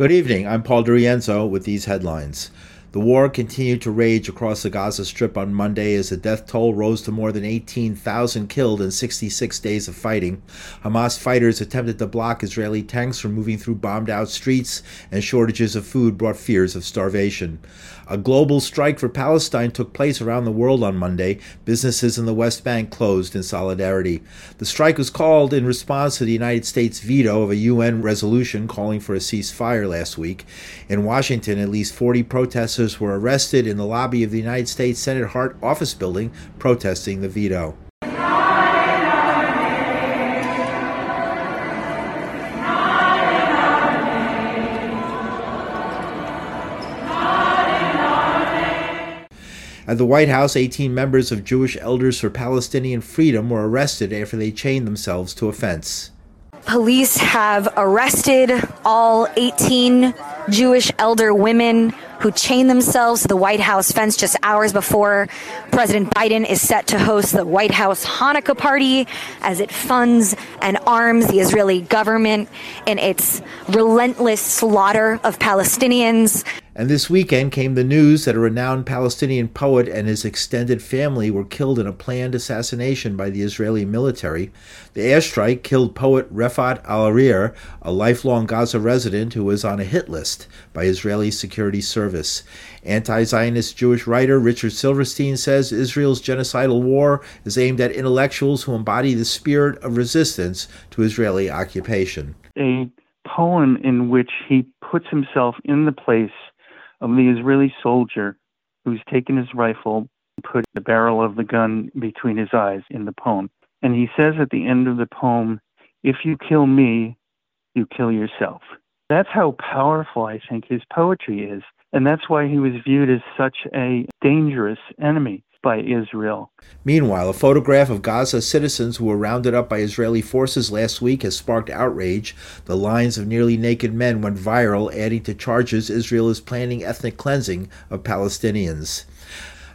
Good evening. I'm Paul DeRienzo with these headlines. The war continued to rage across the Gaza Strip on Monday as the death toll rose to more than 18,000 killed in 66 days of fighting. Hamas fighters attempted to block Israeli tanks from moving through bombed out streets, and shortages of food brought fears of starvation. A global strike for Palestine took place around the world on Monday. Businesses in the West Bank closed in solidarity. The strike was called in response to the United States veto of a UN resolution calling for a ceasefire last week. In Washington, at least 40 protesters officers were arrested in the lobby of the United States Senate Hart office building protesting the veto. At the White House, 18 members of Jewish Elders for Palestinian Freedom were arrested after they chained themselves to a fence. Police have arrested all 18 Jewish elder women who chained themselves to the White House fence just hours before President Biden is set to host the White House Hanukkah party as it funds and arms the Israeli government in its relentless slaughter of Palestinians. And this weekend came the news that a renowned Palestinian poet and his extended family were killed in a planned assassination by the Israeli military. The airstrike killed poet Refaat Alareer, a lifelong Gaza resident who was on a hit list by Israeli security service. Anti Zionist Jewish writer Richard Silverstein says Israel's genocidal war is aimed at intellectuals who embody the spirit of resistance to Israeli occupation. A poem in which he puts himself in the place of the Israeli soldier who's taken his rifle and put the barrel of the gun between his eyes in the poem. And he says at the end of the poem, If you kill me, you kill yourself. That's how powerful I think his poetry is. And that's why he was viewed as such a dangerous enemy by Israel. Meanwhile, a photograph of Gaza citizens who were rounded up by Israeli forces last week has sparked outrage. The lines of nearly naked men went viral, adding to charges Israel is planning ethnic cleansing of Palestinians.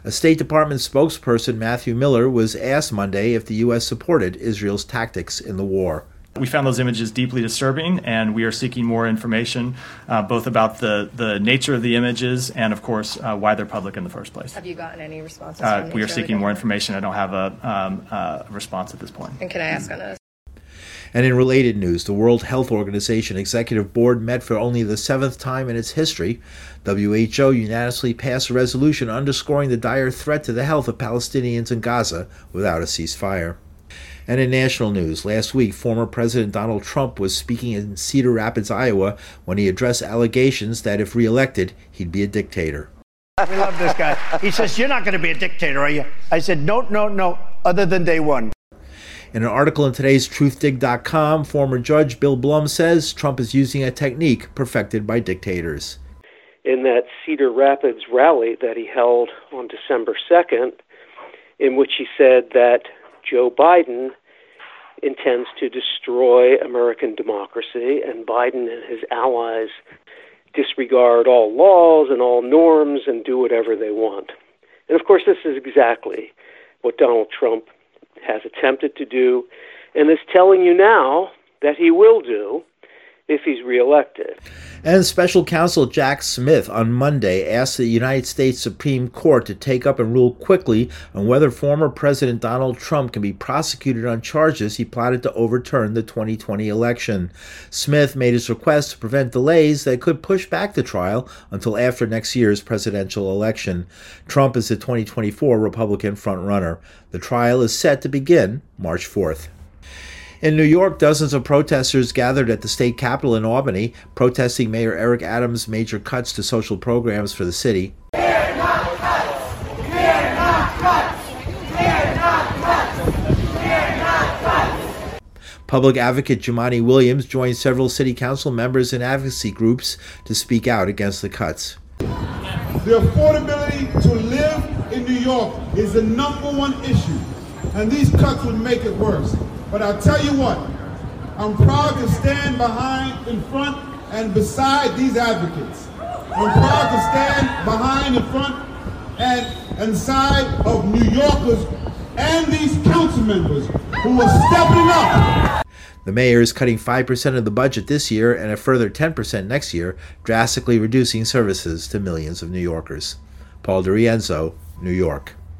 A State Department spokesperson, Matthew Miller, was asked Monday if the U.S. supported Israel's tactics in the war. We found those images deeply disturbing, and we are seeking more information, uh, both about the, the nature of the images and, of course, uh, why they're public in the first place. Have you gotten any responses? Uh, we are seeking more information. I don't have a, um, uh, response at this point. And can I ask on a and in related news, the World Health Organization Executive Board met for only the seventh time in its history. WHO unanimously passed a resolution underscoring the dire threat to the health of Palestinians in Gaza without a ceasefire. And in national news, last week, former President Donald Trump was speaking in Cedar Rapids, Iowa, when he addressed allegations that if reelected, he'd be a dictator. We love this guy. He says, You're not going to be a dictator, are you? I said, No, no, no, other than day one. In an article in today's truthdig.com, former judge Bill Blum says Trump is using a technique perfected by dictators. In that Cedar Rapids rally that he held on December 2nd, in which he said that Joe Biden intends to destroy American democracy, and Biden and his allies disregard all laws and all norms and do whatever they want. And of course, this is exactly what Donald Trump has attempted to do and is telling you now that he will do if he's reelected. And special counsel Jack Smith on Monday asked the United States Supreme Court to take up and rule quickly on whether former President Donald Trump can be prosecuted on charges he plotted to overturn the 2020 election. Smith made his request to prevent delays that could push back the trial until after next year's presidential election. Trump is the 2024 Republican frontrunner. The trial is set to begin March 4th. In New York, dozens of protesters gathered at the state capitol in Albany, protesting Mayor Eric Adams' major cuts to social programs for the city. Public advocate Jumaane Williams joined several city council members and advocacy groups to speak out against the cuts. The affordability to live in New York is the number one issue, and these cuts would make it worse. But I'll tell you what, I'm proud to stand behind, in front, and beside these advocates. I'm proud to stand behind, in front, and inside of New Yorkers and these council members who are stepping up The mayor is cutting 5% of the budget this year and a further 10% next year, drastically reducing services to millions of New Yorkers. Paul DeRienzo, New York.